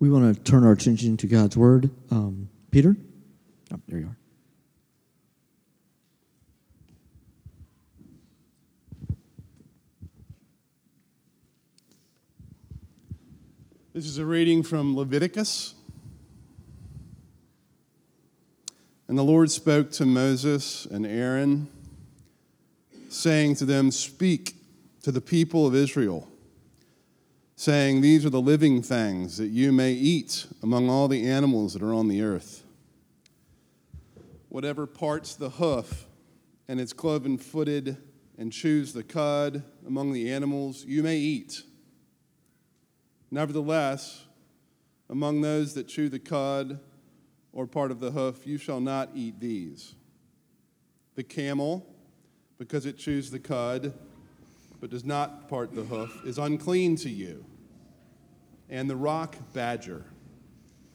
we want to turn our attention to God's Word. Um, Peter? Oh, there you are. This is a reading from Leviticus. And the Lord spoke to Moses and Aaron, saying to them, Speak to the people of Israel saying, These are the living things that you may eat among all the animals that are on the earth. Whatever parts the hoof and its cloven footed and chews the cud among the animals, you may eat. Nevertheless, among those that chew the cud or part of the hoof, you shall not eat these. The camel, because it chews the cud, but does not part the hoof, is unclean to you and the rock badger,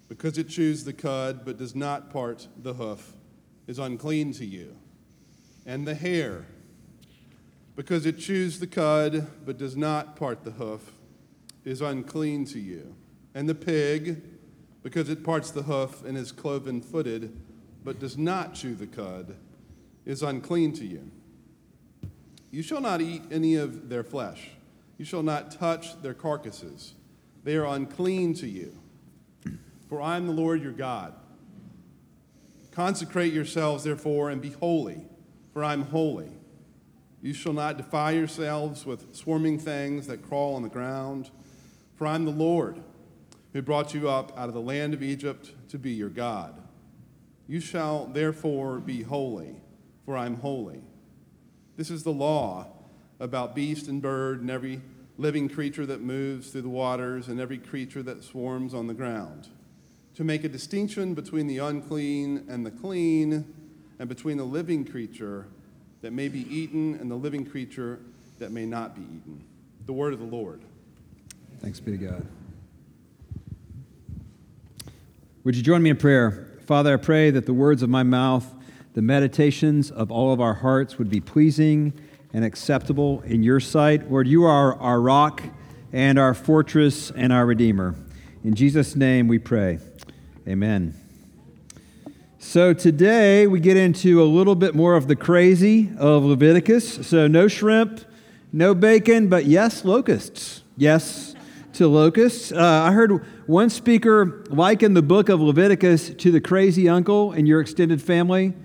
because it chews the cud but does not part the hoof, is unclean to you. And the hare, because it chews the cud but does not part the hoof, is unclean to you. And the pig, because it parts the hoof and is cloven footed but does not chew the cud, is unclean to you. You shall not eat any of their flesh. You shall not touch their carcasses. They are unclean to you. For I am the Lord your God. Consecrate yourselves, therefore, and be holy, for I am holy. You shall not defile yourselves with swarming things that crawl on the ground, for I am the Lord who brought you up out of the land of Egypt to be your God. You shall therefore be holy, for I am holy. This is the law about beast and bird and every living creature that moves through the waters and every creature that swarms on the ground, to make a distinction between the unclean and the clean, and between the living creature that may be eaten and the living creature that may not be eaten. The word of the Lord. Thanks be to God. Would you join me in prayer? Father, I pray that the words of my mouth, the meditations of all of our hearts would be pleasing and acceptable in your sight. Lord, you are our rock and our fortress and our Redeemer. In Jesus' name we pray. Amen. So today we get into a little bit more of the crazy of Leviticus. So no shrimp, no bacon, but yes, locusts. Yes to locusts. Uh, I heard one speaker liken the book of Leviticus to the crazy uncle in your extended family.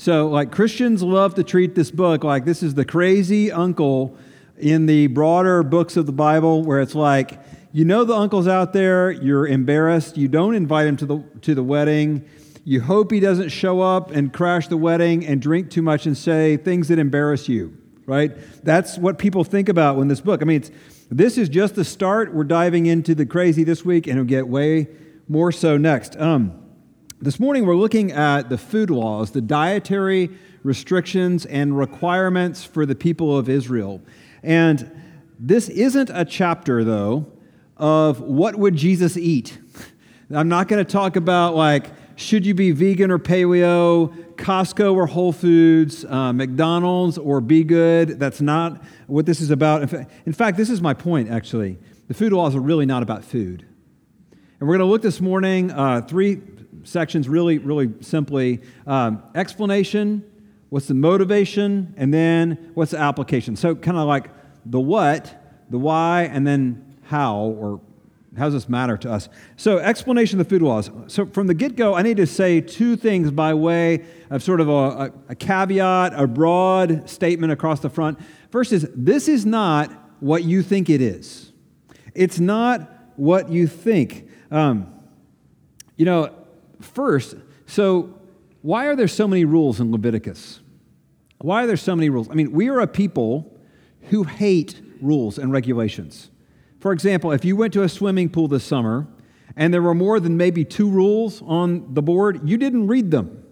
So, like, Christians love to treat this book like this is the crazy uncle in the broader books of the Bible, where it's like, you know, the uncle's out there, you're embarrassed, you don't invite him to the, to the wedding, you hope he doesn't show up and crash the wedding and drink too much and say things that embarrass you, right? That's what people think about when this book. I mean, this is just the start. We're diving into the crazy this week, and it'll get way more so next. Um, this morning, we're looking at the food laws, the dietary restrictions and requirements for the people of Israel. And this isn't a chapter, though, of what would Jesus eat. I'm not going to talk about, like, should you be vegan or paleo, Costco or Whole Foods, uh, McDonald's or Be Good. That's not what this is about. In fact, this is my point, actually. The food laws are really not about food. And we're going to look this morning, uh, three sections really, really simply um, explanation, what's the motivation, and then what's the application. So, kind of like the what, the why, and then how, or how does this matter to us? So, explanation of the food laws. So, from the get go, I need to say two things by way of sort of a, a, a caveat, a broad statement across the front. First is this is not what you think it is. It's not what you think. Um, you know, First, so why are there so many rules in Leviticus? Why are there so many rules? I mean, we are a people who hate rules and regulations. For example, if you went to a swimming pool this summer and there were more than maybe two rules on the board, you didn't read them.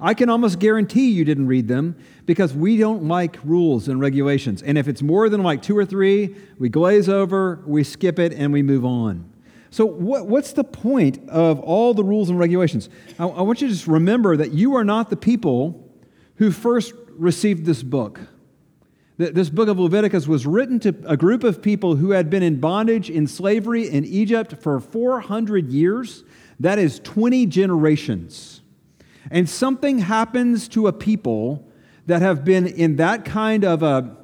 I can almost guarantee you didn't read them because we don't like rules and regulations. And if it's more than like two or three, we glaze over, we skip it, and we move on. So, what, what's the point of all the rules and regulations? I, I want you to just remember that you are not the people who first received this book. This book of Leviticus was written to a group of people who had been in bondage in slavery in Egypt for 400 years. That is 20 generations. And something happens to a people that have been in that kind of a,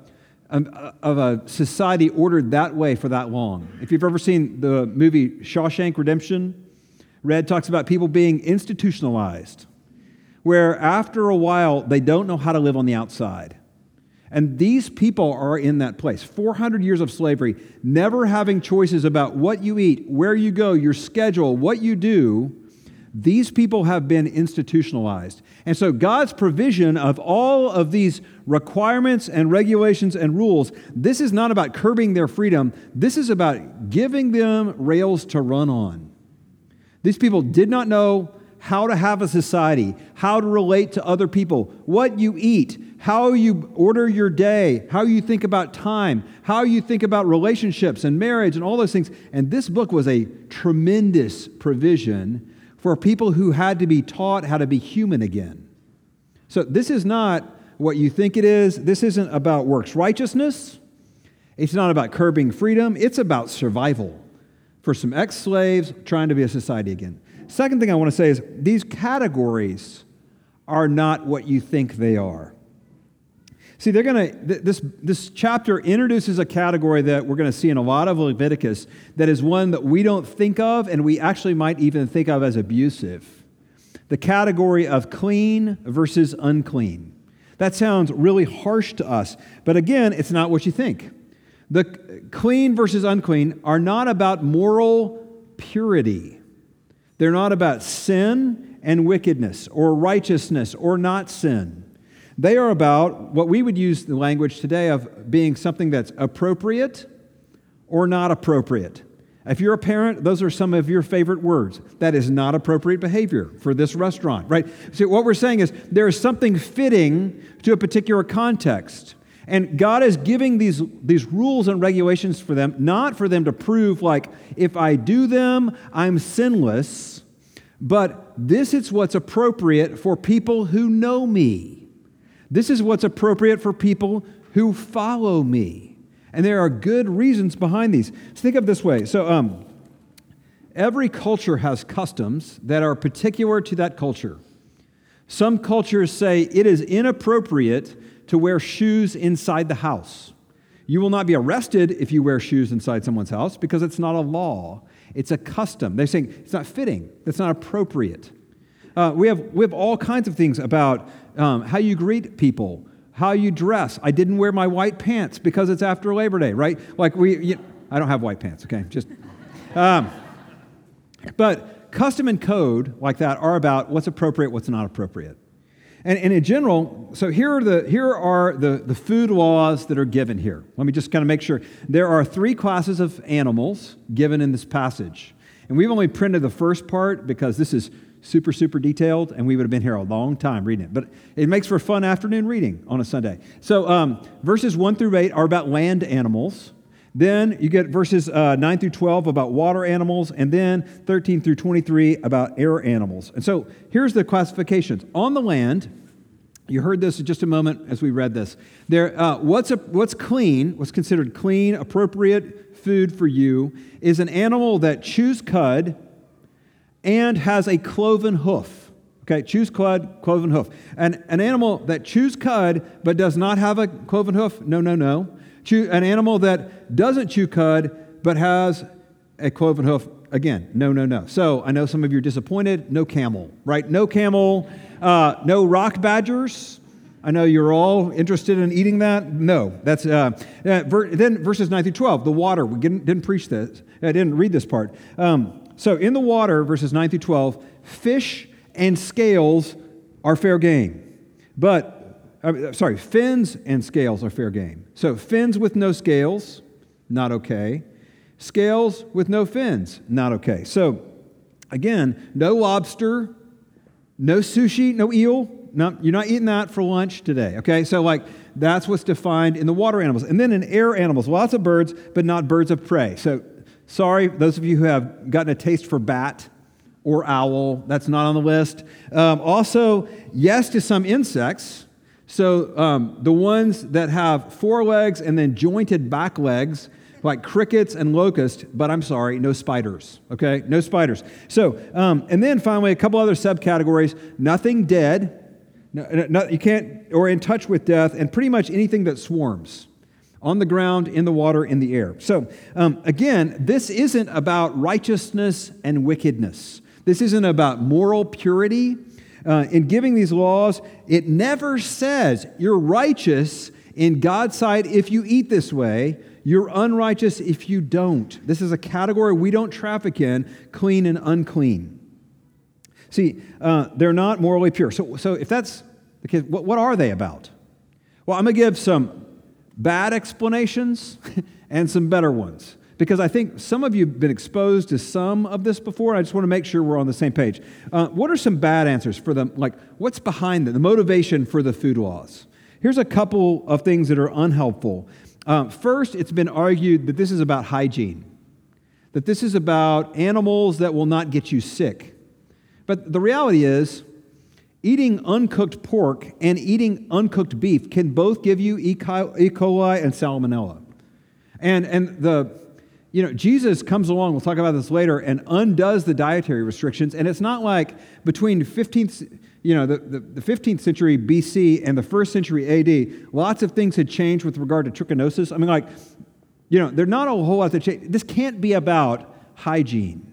of a society ordered that way for that long. If you've ever seen the movie Shawshank Redemption, Red talks about people being institutionalized, where after a while they don't know how to live on the outside. And these people are in that place. 400 years of slavery, never having choices about what you eat, where you go, your schedule, what you do. These people have been institutionalized. And so God's provision of all of these requirements and regulations and rules, this is not about curbing their freedom. This is about giving them rails to run on. These people did not know how to have a society, how to relate to other people, what you eat, how you order your day, how you think about time, how you think about relationships and marriage and all those things. And this book was a tremendous provision for people who had to be taught how to be human again. So this is not what you think it is. This isn't about works righteousness. It's not about curbing freedom. It's about survival for some ex slaves trying to be a society again. Second thing I want to say is these categories are not what you think they are. See, they're going to, this, this chapter introduces a category that we're going to see in a lot of Leviticus that is one that we don't think of and we actually might even think of as abusive. The category of clean versus unclean. That sounds really harsh to us, but again, it's not what you think. The clean versus unclean are not about moral purity. They're not about sin and wickedness or righteousness or not sin. They are about what we would use the language today of being something that's appropriate or not appropriate. If you're a parent, those are some of your favorite words. That is not appropriate behavior for this restaurant, right? So, what we're saying is there is something fitting to a particular context. And God is giving these, these rules and regulations for them, not for them to prove, like, if I do them, I'm sinless, but this is what's appropriate for people who know me. This is what's appropriate for people who follow me. And there are good reasons behind these. So think of this way. So, um, every culture has customs that are particular to that culture. Some cultures say it is inappropriate to wear shoes inside the house. You will not be arrested if you wear shoes inside someone's house because it's not a law, it's a custom. They're saying it's not fitting, it's not appropriate. Uh, we, have, we have all kinds of things about um, how you greet people, how you dress. I didn't wear my white pants because it's after Labor Day, right? Like we, you, I don't have white pants, okay? Just, um, but custom and code like that are about what's appropriate, what's not appropriate. And, and in general, so here are, the, here are the, the food laws that are given here. Let me just kind of make sure. There are three classes of animals given in this passage. And we've only printed the first part because this is super, super detailed, and we would have been here a long time reading it. But it makes for fun afternoon reading on a Sunday. So um, verses 1 through 8 are about land animals. Then you get verses uh, 9 through 12 about water animals, and then 13 through 23 about air animals. And so here's the classifications. On the land, you heard this in just a moment as we read this. There, uh, what's, a, what's clean, what's considered clean, appropriate food for you, is an animal that chews cud and has a cloven hoof. Okay, chews cud, cloven hoof. And an animal that chews cud but does not have a cloven hoof, no, no, no chew, an animal that doesn't chew cud but has a cloven hoof, again, no, no, no. So I know some of you are disappointed. No camel, right? No camel. Uh, no rock badgers. I know you're all interested in eating that. No, that's uh, uh, ver- then verses nine through twelve. The water. We didn't, didn't preach this. I didn't read this part. Um, so in the water, verses nine through twelve, fish and scales are fair game, but uh, sorry, fins and scales are fair game. So fins with no scales, not okay. Scales with no fins, not okay. So again, no lobster, no sushi, no eel. No, you're not eating that for lunch today. Okay, so like that's what's defined in the water animals, and then in air animals, lots of birds, but not birds of prey. So sorry, those of you who have gotten a taste for bat or owl, that's not on the list. Um, also, yes to some insects So um, the ones that have four legs and then jointed back legs, like crickets and locusts, but I'm sorry, no spiders. Okay, no spiders. So, um, and then finally, a couple other subcategories: nothing dead, no, no, you can't, or in touch with death, and pretty much anything that swarms on the ground, in the water, in the air. So, um, again, this isn't about righteousness and wickedness. This isn't about moral purity. Uh, in giving these laws, it never says you're righteous in God's sight if you eat this way. You're unrighteous if you don't. This is a category we don't traffic in clean and unclean. See, uh, they're not morally pure. So, so if that's the case, what, what are they about? Well, I'm going to give some bad explanations and some better ones because I think some of you have been exposed to some of this before. I just want to make sure we're on the same page. Uh, what are some bad answers for them? Like, what's behind them, the motivation for the food laws? Here's a couple of things that are unhelpful. Uh, first, it's been argued that this is about hygiene, that this is about animals that will not get you sick. But the reality is, eating uncooked pork and eating uncooked beef can both give you E. coli and salmonella. And, and the, you know, Jesus comes along, we'll talk about this later, and undoes the dietary restrictions. And it's not like between 15th, you know, the, the, the 15th century BC and the first century AD, lots of things had changed with regard to trichinosis. I mean, like, you know, there's not a whole lot that changed. This can't be about hygiene.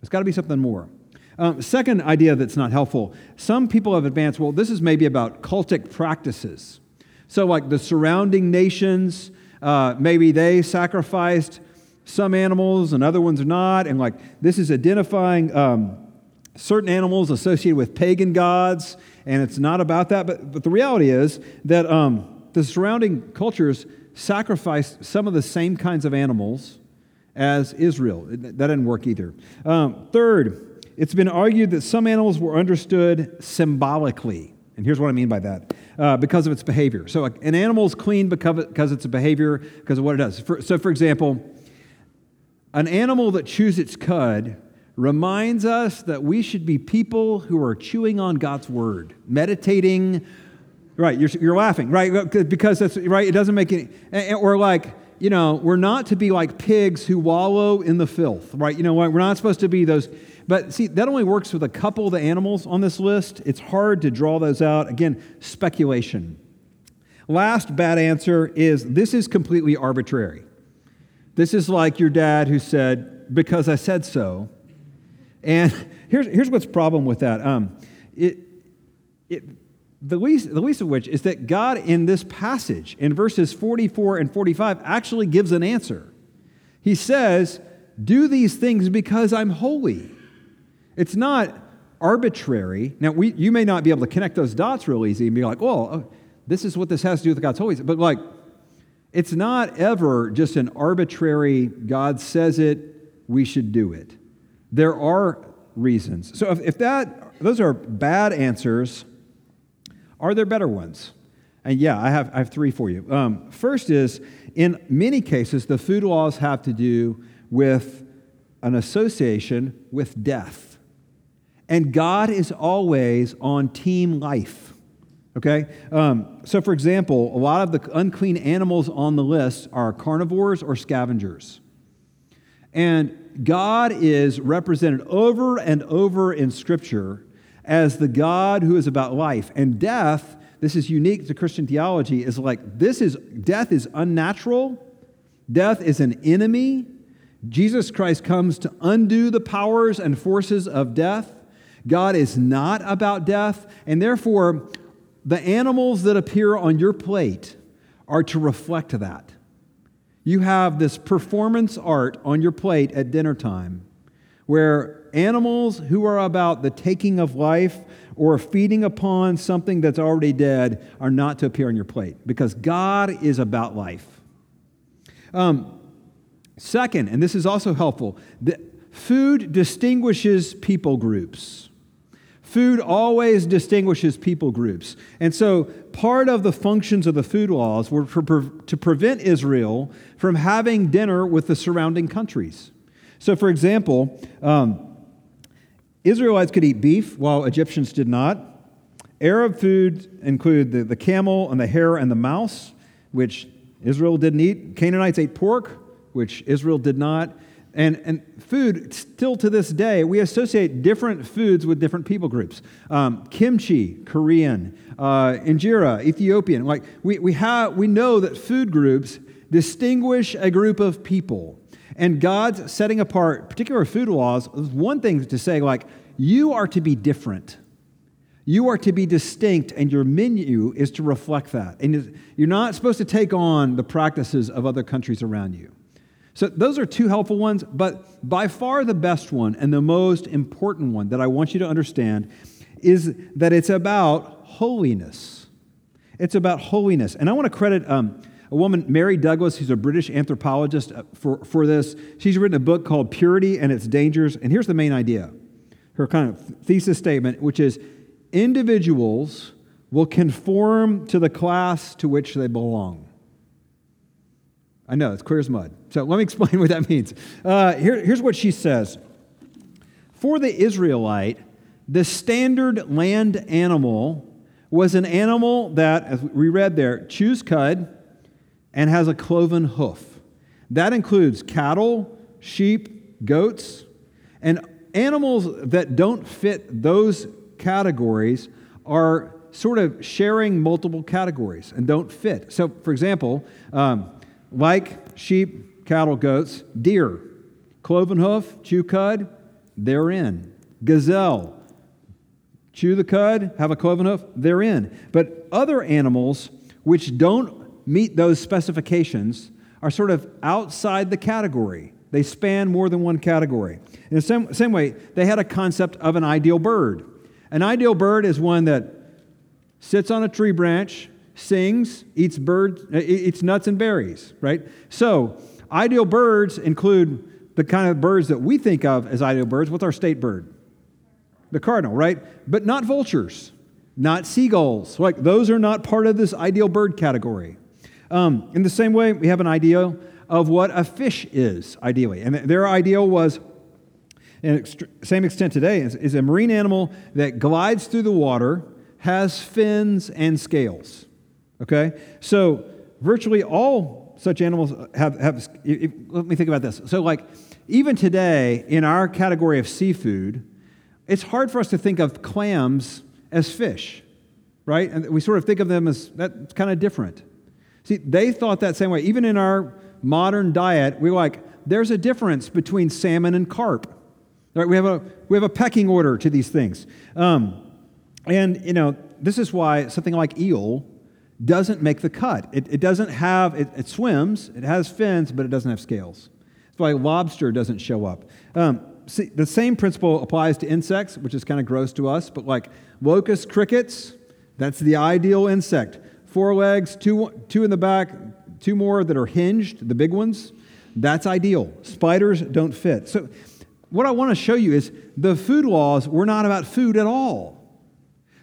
It's got to be something more. Um, second idea that's not helpful some people have advanced, well, this is maybe about cultic practices. So, like the surrounding nations, uh, maybe they sacrificed some animals and other ones are not. And like this is identifying um, certain animals associated with pagan gods, and it's not about that. But, but the reality is that um, the surrounding cultures sacrificed some of the same kinds of animals as Israel. That didn't work either. Um, third, it's been argued that some animals were understood symbolically. And here's what I mean by that uh, because of its behavior. So, an animal is clean because, because it's a behavior, because of what it does. For, so, for example, an animal that chews its cud reminds us that we should be people who are chewing on God's word, meditating. Right, you're, you're laughing, right? Because that's right, it doesn't make any, or like, you know, we're not to be like pigs who wallow in the filth, right? You know, we're not supposed to be those but see, that only works with a couple of the animals on this list. It's hard to draw those out. Again, speculation. Last bad answer is this is completely arbitrary. This is like your dad who said, because I said so. And here's, here's what's the problem with that. Um, it, it, the, least, the least of which is that God in this passage, in verses 44 and 45, actually gives an answer. He says, Do these things because I'm holy. It's not arbitrary. Now, we, you may not be able to connect those dots real easy and be like, well, oh, this is what this has to do with God's holiness. But, like, it's not ever just an arbitrary, God says it, we should do it. There are reasons. So, if, if that, those are bad answers, are there better ones? And yeah, I have, I have three for you. Um, first is, in many cases, the food laws have to do with an association with death. And God is always on team life. Okay? Um, so, for example, a lot of the unclean animals on the list are carnivores or scavengers. And God is represented over and over in Scripture as the God who is about life. And death, this is unique to Christian theology, is like this is death is unnatural, death is an enemy. Jesus Christ comes to undo the powers and forces of death. God is not about death, and therefore, the animals that appear on your plate are to reflect that. You have this performance art on your plate at dinner time where animals who are about the taking of life or feeding upon something that's already dead are not to appear on your plate because God is about life. Um, second, and this is also helpful, the food distinguishes people groups. Food always distinguishes people groups. And so, part of the functions of the food laws were to prevent Israel from having dinner with the surrounding countries. So, for example, um, Israelites could eat beef while Egyptians did not, Arab foods include the, the camel and the hare and the mouse, which Israel didn't eat. Canaanites ate pork, which Israel did not. And, and food, still to this day, we associate different foods with different people groups. Um, kimchi, Korean, uh, injera, Ethiopian. Like we, we, have, we know that food groups distinguish a group of people. And God's setting apart particular food laws is one thing to say, like, you are to be different. You are to be distinct, and your menu is to reflect that. And you're not supposed to take on the practices of other countries around you. So, those are two helpful ones, but by far the best one and the most important one that I want you to understand is that it's about holiness. It's about holiness. And I want to credit um, a woman, Mary Douglas, who's a British anthropologist, uh, for, for this. She's written a book called Purity and Its Dangers. And here's the main idea her kind of thesis statement, which is individuals will conform to the class to which they belong. I know, it's clear as mud. So let me explain what that means. Uh, here, here's what she says For the Israelite, the standard land animal was an animal that, as we read there, chews cud and has a cloven hoof. That includes cattle, sheep, goats, and animals that don't fit those categories are sort of sharing multiple categories and don't fit. So, for example, um, like sheep, cattle, goats, deer, cloven hoof, chew cud, they're in. Gazelle, chew the cud, have a cloven hoof, they're in. But other animals which don't meet those specifications are sort of outside the category. They span more than one category. In the same, same way, they had a concept of an ideal bird. An ideal bird is one that sits on a tree branch, sings, eats birds, uh, eats nuts and berries, right? So, ideal birds include the kind of birds that we think of as ideal birds. What's our state bird? The cardinal, right? But not vultures, not seagulls. Like those are not part of this ideal bird category. Um, in the same way, we have an idea of what a fish is, ideally. And their ideal was and same extent today, is a marine animal that glides through the water, has fins and scales. Okay? So, virtually all such animals have, have if, let me think about this. So, like, even today, in our category of seafood, it's hard for us to think of clams as fish, right? And we sort of think of them as that's kind of different. See, they thought that same way. Even in our modern diet, we're like, there's a difference between salmon and carp. Right? We, have a, we have a pecking order to these things. Um, and, you know, this is why something like eel doesn't make the cut. It, it doesn't have, it, it, swims, it has fins, but it doesn't have scales. That's why lobster doesn't show up. Um, see, the same principle applies to insects, which is kind of gross to us, but like locust crickets, that's the ideal insect. Four legs, two, two in the back, two more that are hinged, the big ones, that's ideal. Spiders don't fit. So what I want to show you is the food laws were not about food at all.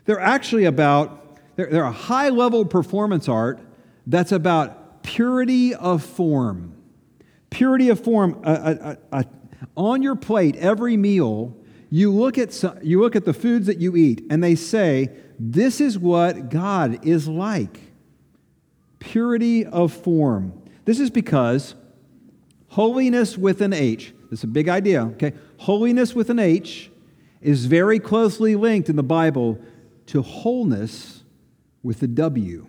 They're actually about, they're, they're a high level performance art that's about purity of form. Purity of form. on your plate, every meal, you look, at, you look at the foods that you eat, and they say, This is what God is like. Purity of form. This is because holiness with an H, this is a big idea, okay? Holiness with an H is very closely linked in the Bible to wholeness with the a W.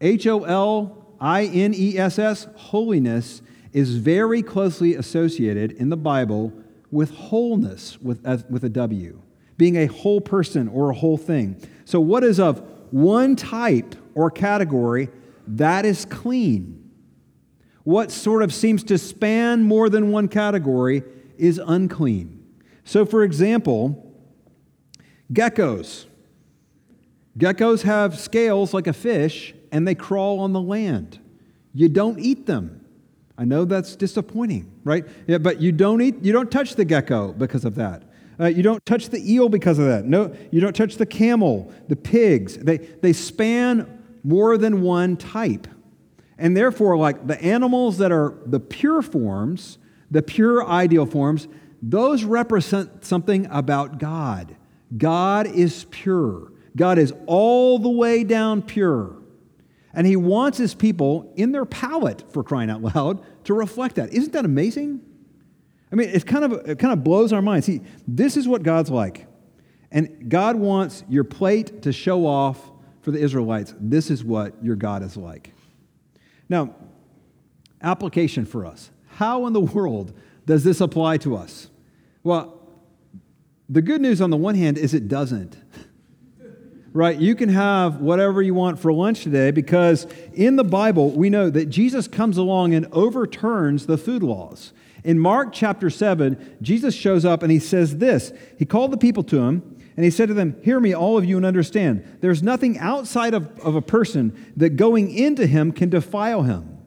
H O L I N E S S, holiness, is very closely associated in the Bible with wholeness with, uh, with a W, being a whole person or a whole thing. So, what is of one type or category that is clean? what sort of seems to span more than one category is unclean. So, for example, geckos. Geckos have scales like a fish and they crawl on the land. You don't eat them. I know that's disappointing, right? Yeah, but you don't eat, you don't touch the gecko because of that. Uh, you don't touch the eel because of that. No, you don't touch the camel, the pigs. They, they span more than one type. And therefore, like the animals that are the pure forms, the pure ideal forms, those represent something about God. God is pure. God is all the way down pure. And he wants his people in their palate, for crying out loud, to reflect that. Isn't that amazing? I mean, it kind of, it kind of blows our minds. See, this is what God's like. And God wants your plate to show off for the Israelites. This is what your God is like. Now, application for us. How in the world does this apply to us? Well, the good news on the one hand is it doesn't. Right? You can have whatever you want for lunch today because in the Bible, we know that Jesus comes along and overturns the food laws. In Mark chapter 7, Jesus shows up and he says this He called the people to him and he said to them, Hear me, all of you, and understand. There's nothing outside of, of a person that going into him can defile him.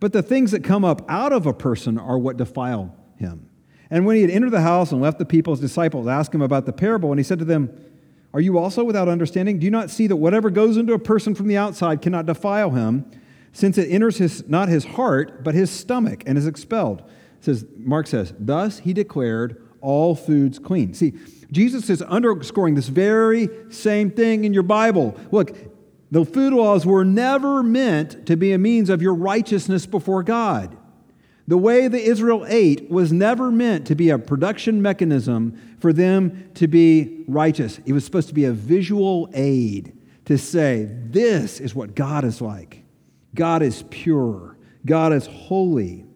But the things that come up out of a person are what defile him. And when he had entered the house and left the people, his disciples asked him about the parable, and he said to them, Are you also without understanding? Do you not see that whatever goes into a person from the outside cannot defile him, since it enters his, not his heart, but his stomach, and is expelled? It says, Mark says, Thus he declared all foods clean. See, Jesus is underscoring this very same thing in your Bible. Look, the food laws were never meant to be a means of your righteousness before God. The way the Israel ate was never meant to be a production mechanism for them to be righteous. It was supposed to be a visual aid to say, this is what God is like. God is pure. God is holy.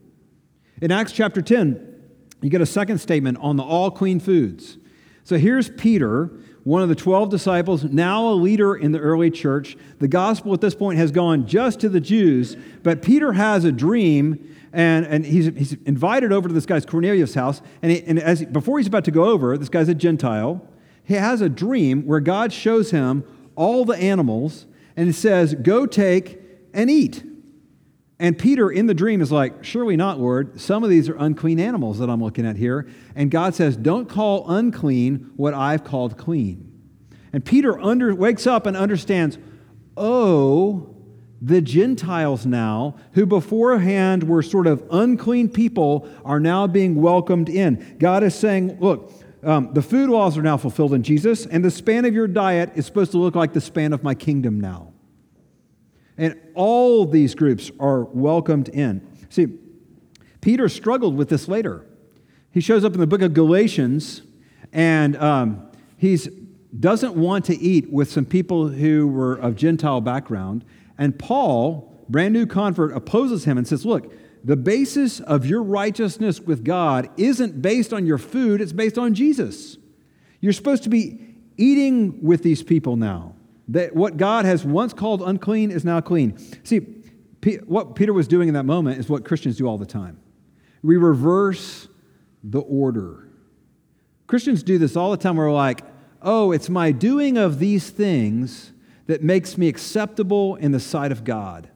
In Acts chapter 10, you get a second statement on the all clean foods. So here's Peter, one of the 12 disciples, now a leader in the early church. The gospel at this point has gone just to the Jews, but Peter has a dream. And, and he's, he's invited over to this guy's Cornelius' house. And, he, and as, before he's about to go over, this guy's a Gentile. He has a dream where God shows him all the animals and he says, Go take and eat. And Peter in the dream is like, Surely not, Lord. Some of these are unclean animals that I'm looking at here. And God says, Don't call unclean what I've called clean. And Peter under, wakes up and understands, Oh, the Gentiles now, who beforehand were sort of unclean people, are now being welcomed in. God is saying, Look, um, the food laws are now fulfilled in Jesus, and the span of your diet is supposed to look like the span of my kingdom now. And all these groups are welcomed in. See, Peter struggled with this later. He shows up in the book of Galatians and um, he doesn't want to eat with some people who were of Gentile background. And Paul, brand new convert, opposes him and says, Look, the basis of your righteousness with God isn't based on your food, it's based on Jesus. You're supposed to be eating with these people now. That what God has once called unclean is now clean. See, P- what Peter was doing in that moment is what Christians do all the time. We reverse the order. Christians do this all the time. We're like, oh, it's my doing of these things that makes me acceptable in the sight of God.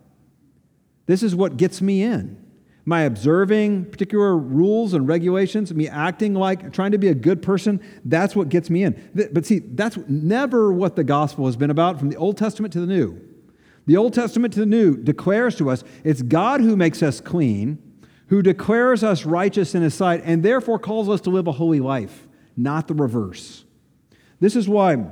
This is what gets me in. My observing particular rules and regulations, me acting like trying to be a good person, that's what gets me in. But see, that's never what the gospel has been about from the Old Testament to the New. The Old Testament to the New declares to us it's God who makes us clean, who declares us righteous in his sight, and therefore calls us to live a holy life, not the reverse. This is why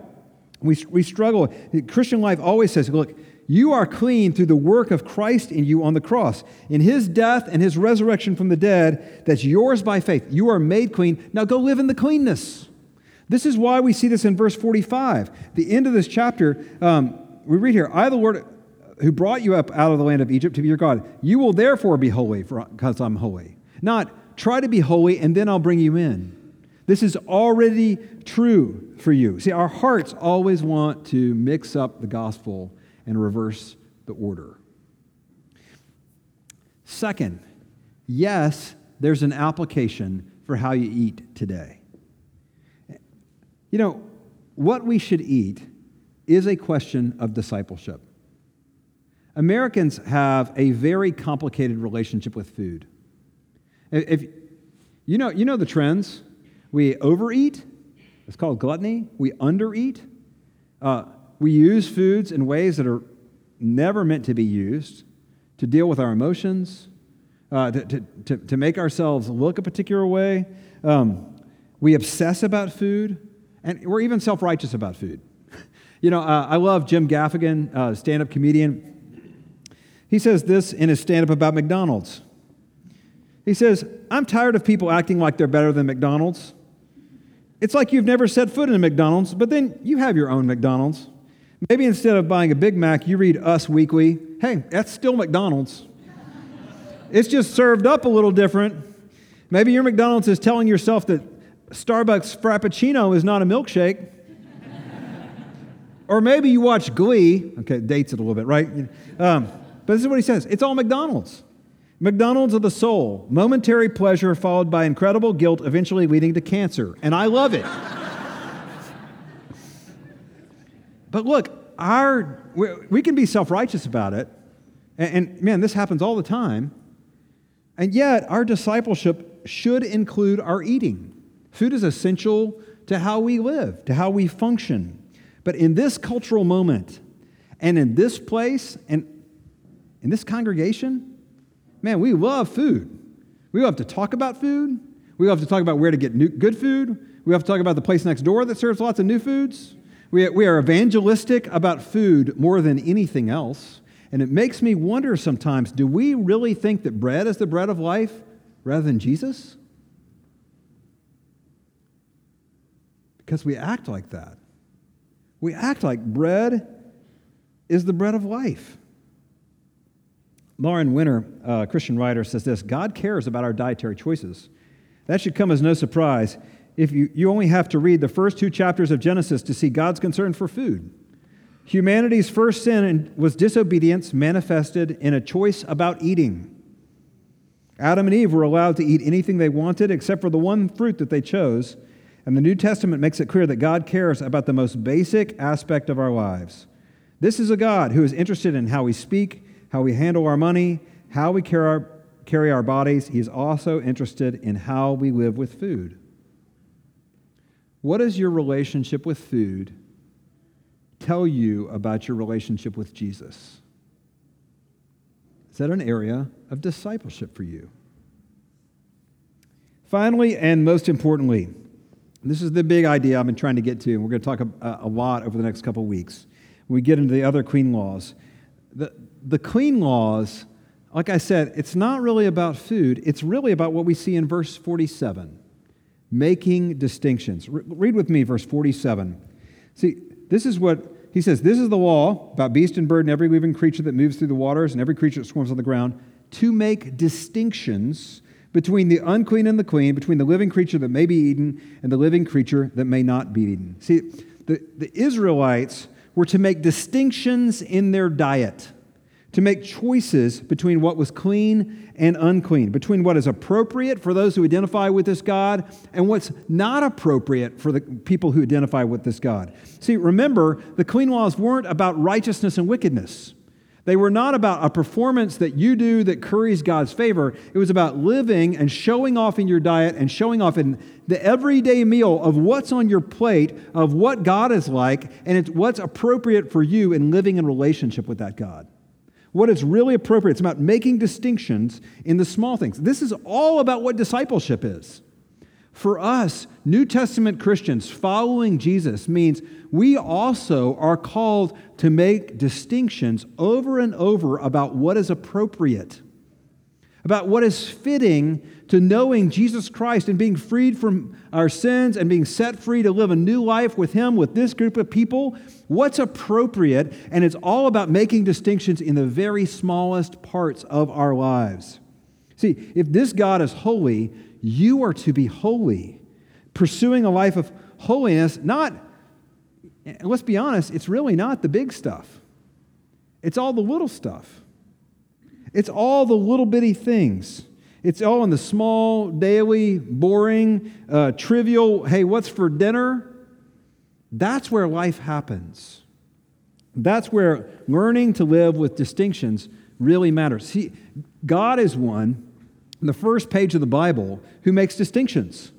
we, we struggle. Christian life always says, look, you are clean through the work of Christ in you on the cross. In his death and his resurrection from the dead, that's yours by faith. You are made clean. Now go live in the cleanness. This is why we see this in verse 45. The end of this chapter, um, we read here I, the Lord, who brought you up out of the land of Egypt to be your God, you will therefore be holy because I'm holy. Not try to be holy and then I'll bring you in. This is already true for you. See, our hearts always want to mix up the gospel and reverse the order. Second, yes, there's an application for how you eat today. You know, what we should eat is a question of discipleship. Americans have a very complicated relationship with food. If you know, you know the trends. We overeat. It's called gluttony. We undereat. Uh, we use foods in ways that are never meant to be used to deal with our emotions, uh, to, to, to, to, make ourselves look a particular way. Um, we obsess about food, and we're even self righteous about food. You know, uh, I love Jim Gaffigan, uh, stand up comedian. He says this in his stand up about McDonald's. He says, I'm tired of people acting like they're better than McDonald's. It's like you've never set foot in a McDonald's, but then you have your own McDonald's. Maybe instead of buying a Big Mac, you read Us Weekly. Hey, that's still McDonald's. it's just served up a little different. Maybe your McDonald's is telling yourself that Starbucks Frappuccino is not a milkshake. or maybe you watch Glee. Okay, dates it a little bit, right? Um, but this is what he says it's all McDonald's. McDonald's of the soul, momentary pleasure followed by incredible guilt, eventually leading to cancer. And I love it. But look, our, we, can be self righteous about it. And, and man, this happens all the time. And yet, our discipleship should include our eating. Food is essential to how we live, to how we function. But in this cultural moment, and in this place, and in this congregation, man, we love food. We love to talk about food. We love to talk about where to get new, good food. We love to talk about the place next door that serves lots of new foods. We, we are evangelistic about food more than anything else. And it makes me wonder sometimes do we really think that bread is the bread of life rather than Jesus? Because we act like that. We act like bread is the bread of life. Lauren Winner, a Christian writer, says this God cares about our dietary choices. That should come as no surprise if you, you only have to read the first two chapters of Genesis to see God's concern for food. Humanity's first sin was disobedience manifested in a choice about eating. Adam and Eve were allowed to eat anything they wanted except for the one fruit that they chose. And the New Testament makes it clear that God cares about the most basic aspect of our lives. This is a God who is interested in how we speak, how we handle our money, how we carry our, carry our bodies. He's also interested in how we live with food. What is your relationship with food tell you about your relationship with Jesus? Is that an area of discipleship for you? Finally, and most importantly, this is the big idea I've been trying to get to, and we're going to talk a, a lot over the next couple of weeks. When we get into the other clean laws, the, the clean laws, like I said, it's not really about food, it's really about what we see in verse 47 making distinctions. Re- read with me verse 47. See, this is what he says this is the law about beast and bird and every living creature that moves through the waters and every creature that swarms on the ground to make distinctions between the unclean and the clean, between the living creature that may be eaten and the living creature that may not be eaten. See, the, the Israelites were to make distinctions in their diet, to make choices between what was clean and unclean, between what is appropriate for those who identify with this God and what's not appropriate for the people who identify with this God. See, remember, the clean laws weren't about righteousness and wickedness. They were not about a performance that you do that curries God's favor. It was about living and showing off in your diet and showing off in the everyday meal of what's on your plate, of what God is like, and it's what's appropriate for you in living in relationship with that God. What is really appropriate. It's about making distinctions in the small things. This is all about what discipleship is. For us, New Testament Christians, following Jesus means we also are called to make distinctions over and over about what is appropriate, about what is fitting to knowing Jesus Christ and being freed from our sins and being set free to live a new life with Him, with this group of people. What's appropriate? And it's all about making distinctions in the very smallest parts of our lives. See, if this God is holy, you are to be holy, pursuing a life of holiness, not, let's be honest, it's really not the big stuff. It's all the little stuff. It's all the little bitty things. It's all in the small, daily, boring, uh, trivial, hey, what's for dinner? That's where life happens. That's where learning to live with distinctions really matters. See, God is one in the first page of the Bible who makes distinctions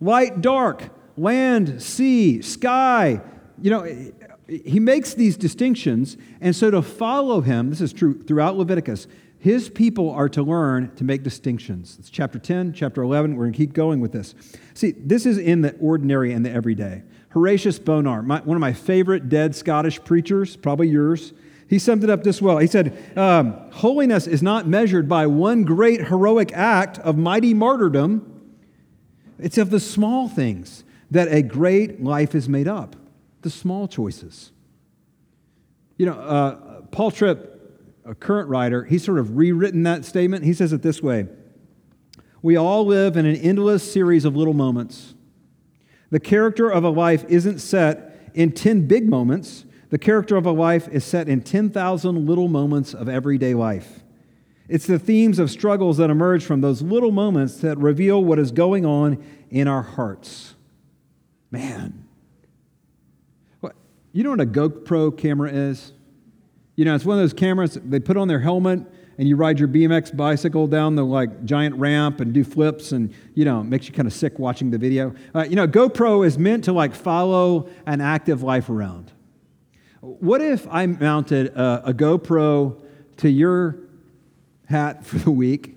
light, dark, land, sea, sky. You know, he makes these distinctions. And so to follow him, this is true throughout Leviticus, his people are to learn to make distinctions. It's chapter 10, chapter 11. We're going to keep going with this. See, this is in the ordinary and the everyday. Horatius Bonar, my, one of my favorite dead Scottish preachers, probably yours, he summed it up this well. He said, um, Holiness is not measured by one great heroic act of mighty martyrdom, it's of the small things that a great life is made up, the small choices. You know, uh, Paul Tripp, a current writer, he's sort of rewritten that statement. He says it this way We all live in an endless series of little moments. The character of a life isn't set in 10 big moments, the character of a life is set in 10,000 little moments of everyday life. It's the themes of struggles that emerge from those little moments that reveal what is going on in our hearts. Man. You know what a GoPro camera is? You know, it's one of those cameras they put on their helmet and you ride your BMX bicycle down the like giant ramp and do flips and you know, it makes you kind of sick watching the video. Uh, you know, GoPro is meant to like follow an active life around. What if I mounted a, a GoPro to your hat for the week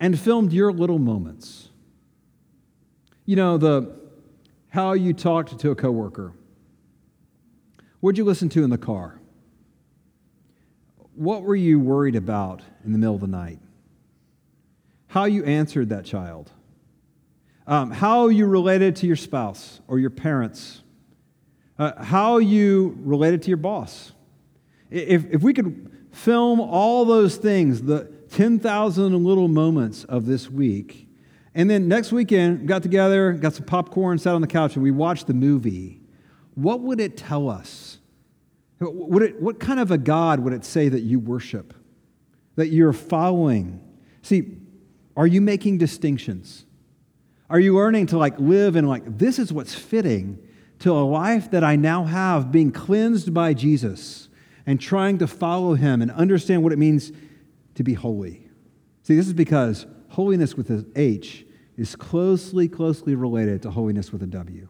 and filmed your little moments? You know, the how you talked to a coworker. What'd you listen to in the car? What were you worried about in the middle of the night? How you answered that child? Um, how you related to your spouse or your parents uh, how you related to your boss. If, if we could film all those things, the 10,000 little moments of this week, and then next weekend, got together, got some popcorn, sat on the couch, and we watched the movie, what would it tell us? Would it, what kind of a God would it say that you worship, that you're following? See, are you making distinctions? Are you learning to like live in like, this is what's fitting to a life that I now have being cleansed by Jesus and trying to follow him and understand what it means to be holy. See, this is because holiness with an H is closely, closely related to holiness with a W.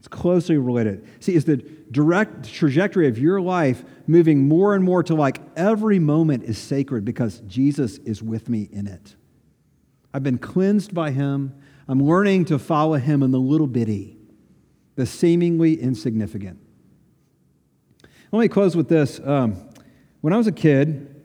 It's closely related. See, is the direct trajectory of your life moving more and more to like every moment is sacred because Jesus is with me in it. I've been cleansed by him. I'm learning to follow him in the little bitty the seemingly insignificant. Let me close with this. Um, when I was a kid,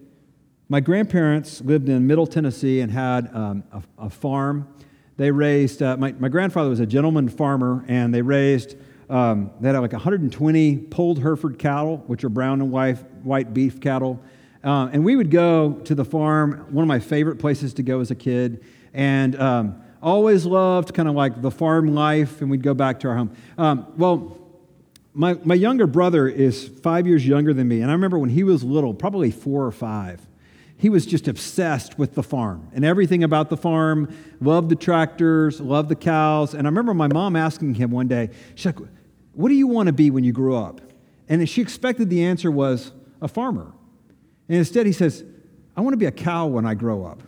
my grandparents lived in Middle Tennessee and had um, a, a, farm. They raised, uh, my, my grandfather was a gentleman farmer, and they raised, um, they had like 120 polled Hereford cattle, which are brown and white, white beef cattle. Uh, and we would go to the farm, one of my favorite places to go as a kid. And um, always loved kind of like the farm life, and we'd go back to our home. Um, well, my, my younger brother is five years younger than me, and I remember when he was little, probably four or five, he was just obsessed with the farm and everything about the farm, loved the tractors, loved the cows. And I remember my mom asking him one day, she's like, What do you want to be when you grow up? And she expected the answer was a farmer. And instead, he says, I want to be a cow when I grow up.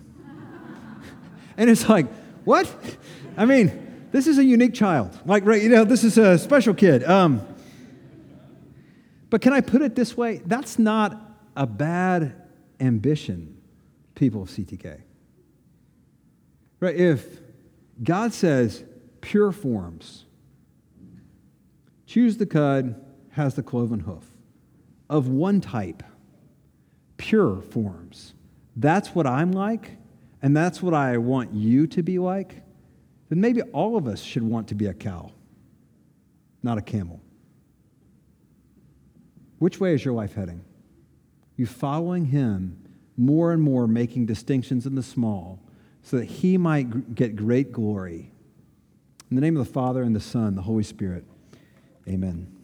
and it's like, what? I mean, this is a unique child. Like, right, you know, this is a special kid. Um, but can I put it this way? That's not a bad ambition, people of CTK. Right? If God says pure forms, chews the cud, has the cloven hoof, of one type, pure forms. That's what I'm like and that's what I want you to be like, then maybe all of us should want to be a cow, not a camel. Which way is your life heading? You following him more and more, making distinctions in the small so that he might get great glory. In the name of the Father, and the Son, the Holy Spirit, amen.